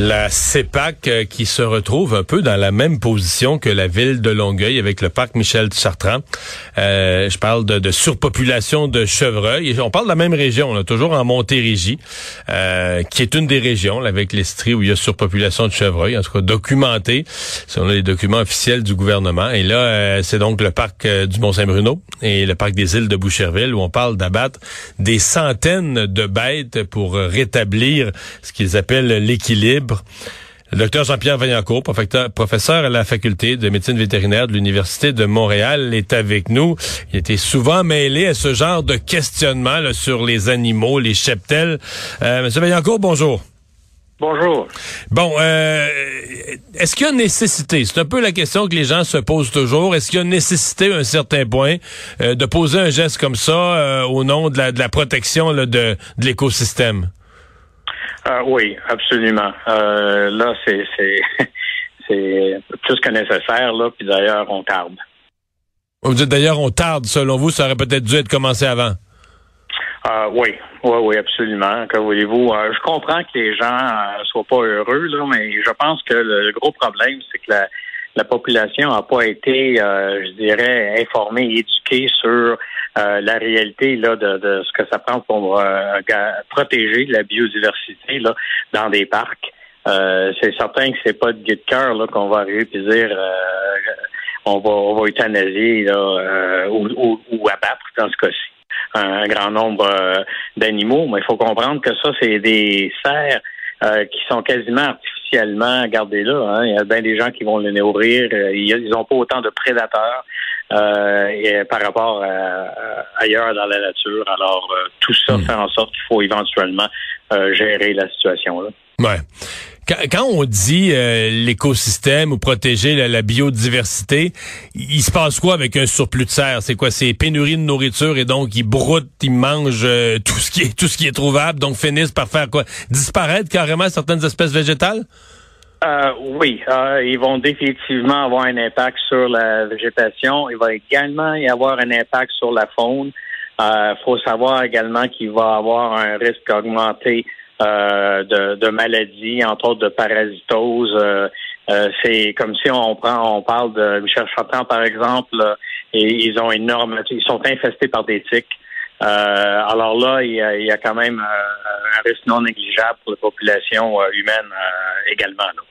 La CEPAC euh, qui se retrouve un peu dans la même position que la ville de Longueuil avec le parc Michel Chartrand. Euh, je parle de, surpopulation de chevreuils. On parle de la même région, là, toujours en Montérégie, euh, qui est une des régions là, avec l'Estrie où il y a surpopulation de chevreuils, en tout cas documentée selon les documents officiels du gouvernement. Et là, euh, c'est donc le parc du Mont-Saint-Bruno et le parc des îles de Boucherville où on parle d'abattre des centaines de bêtes pour rétablir ce qu'ils appellent l'équilibre le docteur Jean-Pierre Vaillancourt, professeur à la faculté de médecine vétérinaire de l'Université de Montréal, est avec nous. Il était souvent mêlé à ce genre de questionnement sur les animaux, les cheptels. Euh, Monsieur Vaillancourt, bonjour. Bonjour. Bon, euh, est-ce qu'il y a nécessité, c'est un peu la question que les gens se posent toujours, est-ce qu'il y a nécessité à un certain point euh, de poser un geste comme ça euh, au nom de la, protection de, de l'écosystème? Euh, oui, absolument. Euh, là, c'est c'est plus que nécessaire, là, puis d'ailleurs, on tarde. Vous dites d'ailleurs, on tarde. Selon vous, ça aurait peut-être dû être commencé avant. Euh, oui, oui, oui, absolument. Que voulez-vous? je comprends que les gens ne soient pas heureux, là, mais je pense que le gros problème, c'est que la, la population n'a pas été, je dirais, informée, éduquée sur euh, la réalité là, de, ce que ça prend pour euh, protéger la biodiversité là, dans des parcs. Euh, c'est certain que c'est pas de guide de cœur qu'on va arriver et dire on va on va euthanasier là, ou, abattre dans ce cas-ci un, grand nombre d'animaux, mais il faut comprendre que ça, c'est des serres qui sont quasiment artificiellement gardées là. Hein. Il y a bien des gens qui vont les nourrir. Ils n'ont pas autant de prédateurs. Euh, et par rapport à, ailleurs dans la nature. Alors, euh, tout ça hmm. fait en sorte qu'il faut éventuellement euh, gérer la situation. Là. Ouais. Quand, on dit l'écosystème ou protéger la, biodiversité, il se passe quoi avec un surplus de serre? C'est quoi? C'est pénurie de nourriture et donc ils broutent, ils mangent tout ce qui est tout ce qui est trouvable, donc finissent par faire quoi? Disparaître carrément certaines espèces végétales? Euh, oui, euh, ils vont définitivement avoir un impact sur la végétation. Il va également y avoir un impact sur la faune. Il euh, faut savoir également qu'il va avoir un risque augmenté euh, de, de, maladies, entre autres de parasitose. c'est comme si on prend, on parle de Michel Chantan par exemple, et ils ont énorme, ils sont infestés par des tiques. alors là, il y, a, quand même un risque non négligeable pour la population humaine également. Là.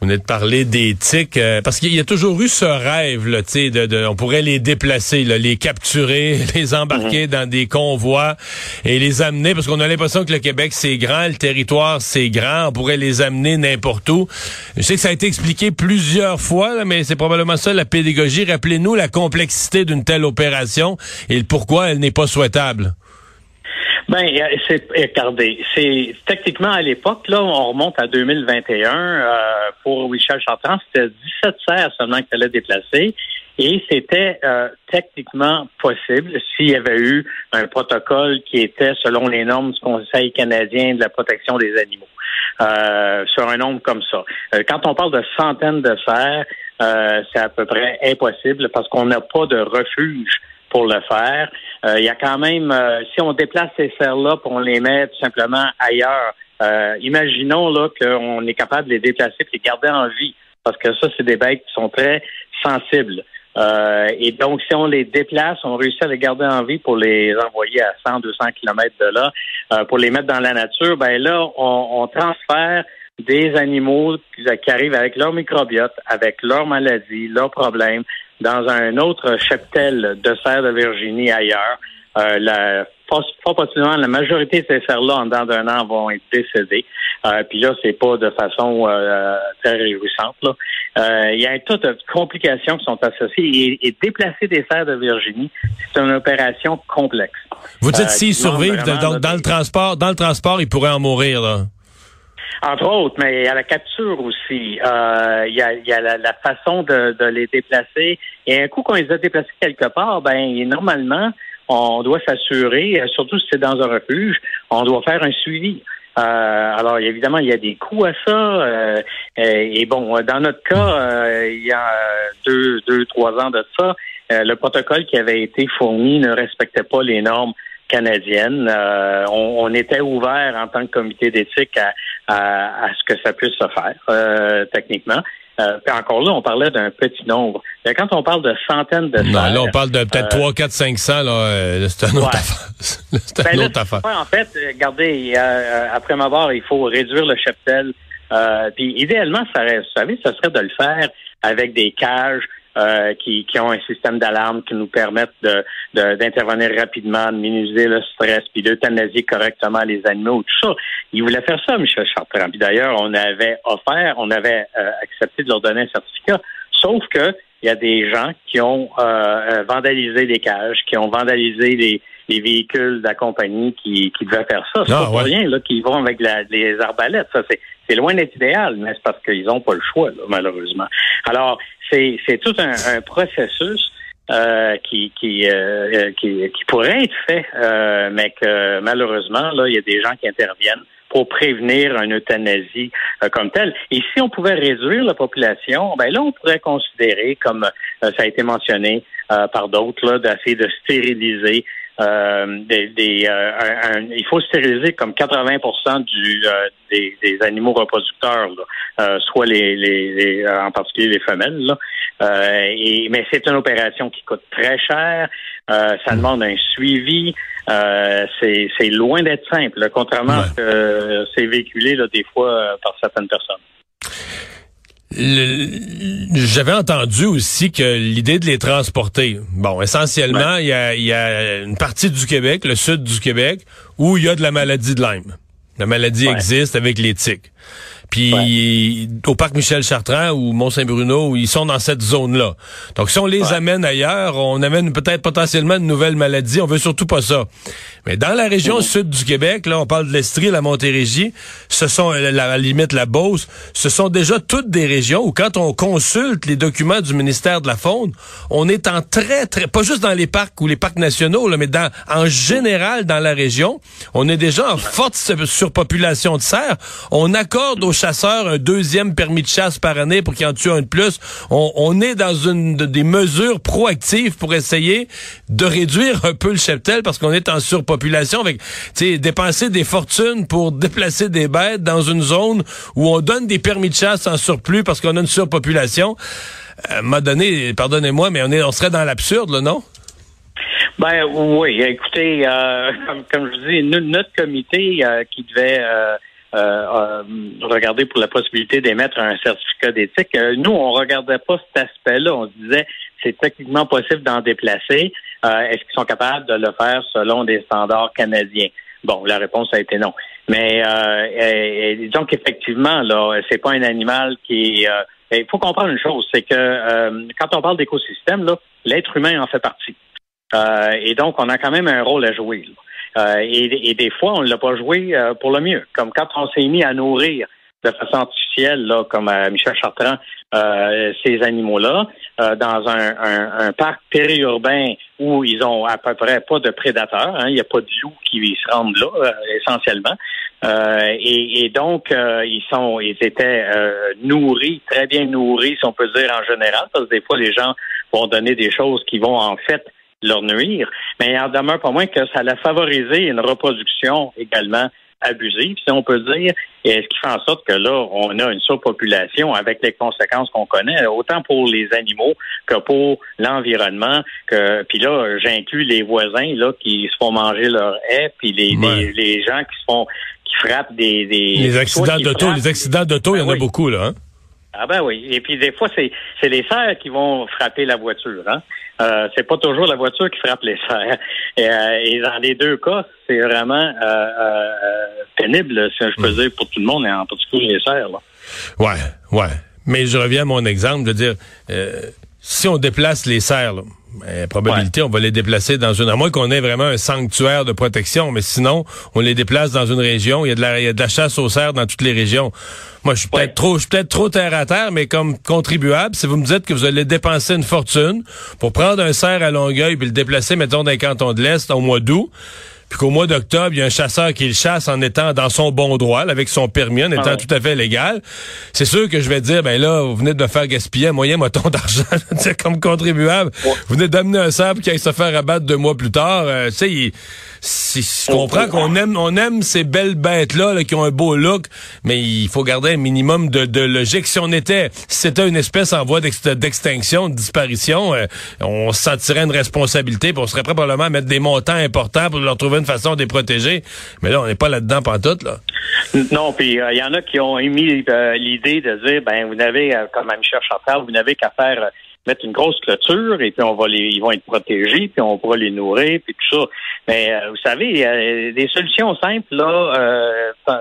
Vous venez de parler des tiques, euh, parce qu'il y a toujours eu ce rêve, là, de, de, on pourrait les déplacer, là, les capturer, les embarquer mhm. dans des convois et les amener, parce qu'on a l'impression que le Québec, c'est grand, le territoire, c'est grand, on pourrait les amener n'importe où. Je sais que ça a été expliqué plusieurs fois, mais c'est probablement ça la pédagogie. Rappelez-nous la complexité d'une telle opération et pourquoi elle n'est pas souhaitable. Ben, c'est regardez, c'est techniquement à l'époque là, on remonte à 2021 euh, pour Michel Chartrand, c'était 17 serres seulement qu'il fallait déplacer. Et c'était euh, techniquement possible s'il y avait eu un protocole qui était selon les normes du Conseil canadien de la protection des animaux. Euh, sur un nombre comme ça. Euh, quand on parle de centaines de serres, c'est à peu près impossible parce qu'on n'a pas de refuge pour le faire. Euh, il y a quand même, euh, si on déplace ces serres-là, on les met tout simplement ailleurs, euh, imaginons là qu'on est capable de les déplacer et les garder en vie, parce que ça, c'est des bêtes qui sont très sensibles. et donc, si on les déplace, on réussit à les garder en vie pour les envoyer à 100, 200 kilomètres de là, pour les mettre dans la nature, ben là, on, on transfère des animaux qui arrivent avec leur microbiote, avec leurs maladies, leurs problèmes, dans un autre cheptel de serre de Virginie ailleurs. Euh, la, fort possiblement, la majorité de ces serres-là, en dedans d'un an, vont être décédées. Euh, puis là, c'est pas de façon euh, très réjouissante. Euh, il y a un tas de complications qui sont associées. Et, déplacer des serres de Virginie, c'est une opération complexe. Vous dites s'ils survivent dans, le transport, dans le transport, ils pourraient en mourir, là. Entre autres, mais à la capture aussi. Euh, il y a, y a la, façon de, de, les déplacer. Et un coup qu'on les a déplacés quelque part, ben normalement, on doit s'assurer, surtout si c'est dans un refuge, on doit faire un suivi. alors évidemment, il y a des coûts à ça. et bon, dans notre cas, il y a deux, deux, trois ans de ça, le protocole qui avait été fourni ne respectait pas les normes canadiennes. on, était ouvert en tant que comité d'éthique à, à, ce que ça puisse se faire techniquement. Euh, encore là, on parlait d'un petit nombre. Mais quand on parle de centaines de Non, là, on parle de peut-être 3, 4, 500. Là, euh, c'est un autre affaire. c'est ben, autre affaire. en fait, regardez, euh, après ma barre, il faut réduire le cheptel. puis idéalement, ça, vous savez, ça serait de le faire avec des cages euh, qui, qui, ont un système d'alarme qui nous permettent de, d'intervenir rapidement, de minimiser le stress, puis d'euthanasier correctement les animaux, tout ça. Il voulait faire ça, Michel Chartrand. Puis d'ailleurs, on avait offert, on avait euh, accepté de leur donner un certificat, sauf que il y a des gens qui ont euh, vandalisé les cages, qui ont vandalisé les, les véhicules de la compagnie qui, qui devaient faire ça. C'est ah, pas rien là, qui vont avec la, les arbalètes. Ça, c'est, c'est loin d'être idéal, mais c'est parce qu'ils n'ont pas le choix, là, malheureusement. Alors, c'est tout un, processus euh, qui, euh, qui, qui, pourrait être fait, euh, mais que malheureusement, là, il y a des gens qui interviennent pour prévenir une euthanasie comme telle. Et si on pouvait réduire la population, ben là, on pourrait considérer, comme ça a été mentionné par d'autres, d'essayer de stériliser euh, des, euh, il faut stériliser comme 80 du, euh, des, des, animaux reproducteurs, soit les, les, en particulier les femelles. et, mais c'est une opération qui coûte très cher. ça hmm. demande un suivi. c'est loin d'être simple, contrairement à ce que c'est véhiculé là, des fois par certaines personnes. J'avais entendu aussi que l'idée de les transporter, bon, essentiellement, il y, a, y, a, une partie du Québec, le sud du Québec, où il y a de la maladie de Lyme. La maladie existe avec les tiques. Puis au parc Michel Chartrand ou Mont-Saint-Bruno, ils sont dans cette zone-là. Donc si on les amène ailleurs, on amène peut-être potentiellement une nouvelle maladie. On veut surtout pas ça. Mais dans la région mmh. sud du Québec, là, on parle de l'Estrie, la Montérégie, ce sont, euh, la, la limite, la Beauce, ce sont déjà toutes des régions où quand on consulte les documents du ministère de la Faune, on est en très, très, pas juste dans les parcs ou les parcs nationaux, là, mais dans, en général dans la région, on est déjà en forte surpopulation de cerfs. On accorde aux chasseurs un deuxième permis de chasse par année pour qu'ils en tuent un de plus. On, est dans une des mesures proactives pour essayer de réduire un peu le cheptel parce qu'on est en surpopulation. Avec, dépenser des fortunes pour déplacer des bêtes dans une zone où on donne des permis de chasse en surplus parce qu'on a une surpopulation. Euh, m'a donné, pardonnez-moi, mais on, est, on serait dans l'absurde, non? Ben oui, écoutez, euh, comme, je vous dis, notre comité euh, qui devait euh, euh, regarder pour la possibilité d'émettre un certificat d'éthique. Euh, nous, on regardait pas cet aspect-là. On disait c'est techniquement possible d'en déplacer. Est-ce qu'ils sont capables de le faire selon des standards canadiens? Bon, la réponse a été non. Mais disons qu'effectivement, là, c'est pas un animal qui il faut comprendre une chose, c'est que quand on parle d'écosystème, là, l'être humain en fait partie. et donc, on a quand même un rôle à jouer. Là. Euh, et, des fois, on ne l'a pas joué euh, pour le mieux. Comme quand on s'est mis à nourrir de façon artificielle, là, comme euh, Michel Chartrand, ces animaux-là, dans un, parc périurbain où ils ont à peu près pas de prédateurs. Hein, il n'y a pas de loups qui se rendent là, essentiellement. Et, et, donc, ils sont, ils étaient nourris, très bien nourris, si on peut dire en général, parce que des fois, les gens vont donner des choses qui vont en fait leur nuire, mais il en demeure pas moins que ça a favorisé une reproduction également abusive, si on peut dire, et ce qui fait en sorte que là, on a une surpopulation avec les conséquences qu'on connaît, autant pour les animaux que pour l'environnement. Que puis là, j'inclus les voisins là qui se font manger leur haie, puis les, les, gens qui se font qui frappent des, des les accidents d'auto, les accidents d'auto, il y en a ben beaucoup là. Hein? Ah ben oui. Et puis des fois, c'est c'est les cerfs qui vont frapper la voiture. Hein? Euh, c'est pas toujours la voiture qui frappe les serres. Et, euh, dans les deux cas, c'est vraiment euh, euh, pénible, si je peux hmm. dire, pour tout le monde, et en particulier les serres. Là. Ouais, ouais. Mais je reviens à mon exemple, de dire, si on déplace les serres, Mais, probabilité, on va les déplacer dans une... À moins qu'on ait vraiment un sanctuaire de protection, mais sinon, on les déplace dans une région. Il y a de la, il y a de la chasse aux cerfs dans toutes les régions. Moi, je suis peut-être trop, je suis peut-être trop terre à terre, mais comme contribuable, si vous me dites que vous allez dépenser une fortune pour prendre un cerf à Longueuil puis le déplacer, mettons, dans les cantons de l'Est au mois d'août, puis qu'au mois d'octobre, il y a un chasseur qui le chasse en étant dans son bon droit, avec son permis, en étant ah tout à fait légal, c'est sûr que je vais dire, ben là, vous venez de me faire gaspiller un moyen moton d'argent, comme contribuable. Vous venez d'amener un sable qui aille se faire abattre deux mois plus tard. Euh, tu sais, si, je comprends qu'on aime, on aime ces belles bêtes-là qui ont un beau look, mais il faut garder un minimum de, de logique. Si on était, si c'était une espèce en voie d'extinction, de disparition, euh, on se sentirait une responsabilité, puis on serait prêt probablement à mettre des montants importants pour leur trouver façon de les protéger. Mais là, on n'est pas là-dedans pantoute, là. Non, puis il euh, y en a qui ont émis euh, l'idée de dire, ben, vous n'avez, comme Michel Chantal, vous n'avez qu'à faire mettre une grosse clôture et puis on va les, ils vont être protégés puis on pourra les nourrir puis tout ça. Mais euh, vous savez, des solutions simples là, euh,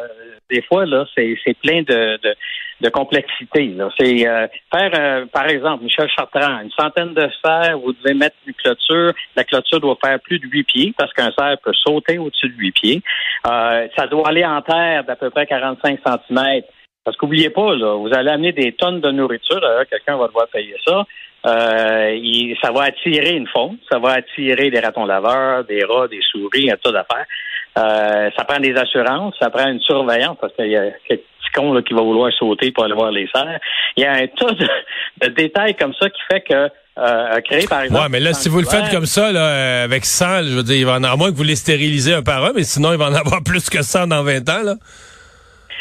des fois là, c'est, plein de, de, de complexité. C'est euh, faire, par exemple, Michel Chartrand, une centaine de cerfs, vous devez mettre une clôture. La clôture doit faire plus de huit pieds parce qu'un cerf peut sauter au-dessus de huit pieds. ça doit aller en terre d'à peu près 45 centimètres. Parce qu'oubliez pas, là, vous allez amener des tonnes de nourriture, quelqu'un va devoir payer ça. Euh, ça va attirer une faune, ça va attirer des ratons laveurs, des rats, des souris, un tas d'affaires. Euh, ça prend des assurances, ça prend une surveillance parce qu'il y a quelques petits cons là, qui va vouloir sauter pour aller voir les cerfs. Il y a un tas de, détails comme ça qui fait que euh, créer, par exemple. Ouais, mais là, si vous le faites comme ça, là, euh, avec 100, je veux dire, il va en avoir moins que vous les stérilisez un par un, mais sinon, il va en avoir plus que 100 dans 20 ans, là.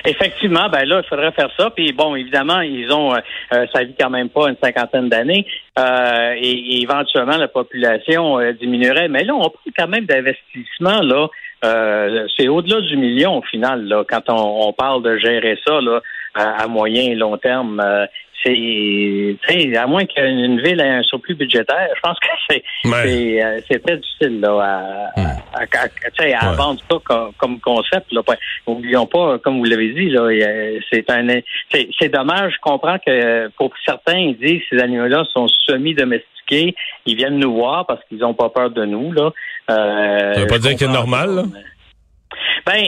Effectivement, ben là, il faudrait faire ça. Puis bon, évidemment, ils ont, euh, euh, ça vit quand même pas une cinquantaine d'années, euh, et, éventuellement la population diminuerait. Mais là, on parle quand même d'investissement là. c'est au-delà du million au final là, quand on, parle de gérer ça là à, moyen et long terme c'est à moins qu'une ville ait un surplus budgétaire, je pense que c'est euh, c'est très difficile là, à, hmm. à, vendre ça comme, concept. Là. N'oublions pas, comme vous l'avez dit, là, c'est un c'est dommage. Je comprends que pour certains, ils disent que ces animaux-là sont semi-domestiqués. Ils viennent nous voir parce qu'ils n'ont pas peur de nous. Là. Euh, ça veut pas dire que c'est normal, là? Ben,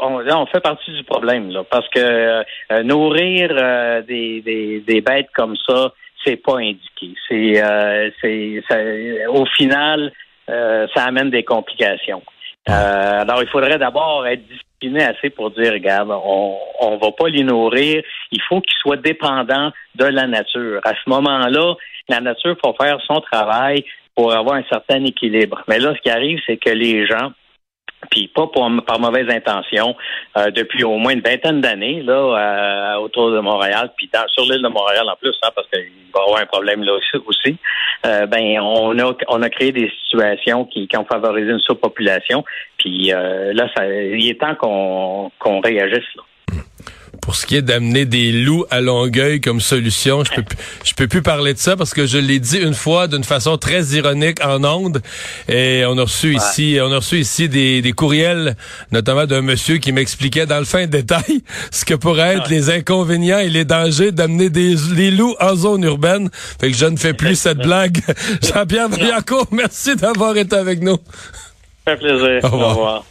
on, fait partie du problème, là, parce que euh, nourrir euh, des, des, des, bêtes comme ça, c'est pas indiqué. C'est, euh, c'est, au final, ça amène des complications. alors, il faudrait d'abord être discipliné assez pour dire, regarde, on, on va pas les nourrir. Il faut qu'ils soient dépendants de la nature. À ce moment-là, la nature faut faire son travail pour avoir un certain équilibre. Mais là, ce qui arrive, c'est que les gens puis pas par mauvaise intention, euh, depuis au moins une vingtaine d'années là euh, autour de Montréal, puis sur l'île de Montréal en plus, hein, parce qu'il va y avoir un problème là aussi. Euh, ben on a on a créé des situations qui, qui ont favorisé une surpopulation, puis là ça, il est temps qu'on qu'on réagisse là pour ce qui est d'amener des loups à Longueuil comme solution, je peux je peux plus parler de ça parce que je l'ai dit une fois d'une façon très ironique en ondes et on a reçu ici on a reçu ici des, des courriels notamment d'un monsieur qui m'expliquait dans le fin détail ce que pourraient être les inconvénients et les dangers d'amener des les loups en zone urbaine. Fait que je ne fais plus cette blague. Jean-Pierre Briancourt, merci d'avoir été avec nous. Ça fait plaisir. Au revoir.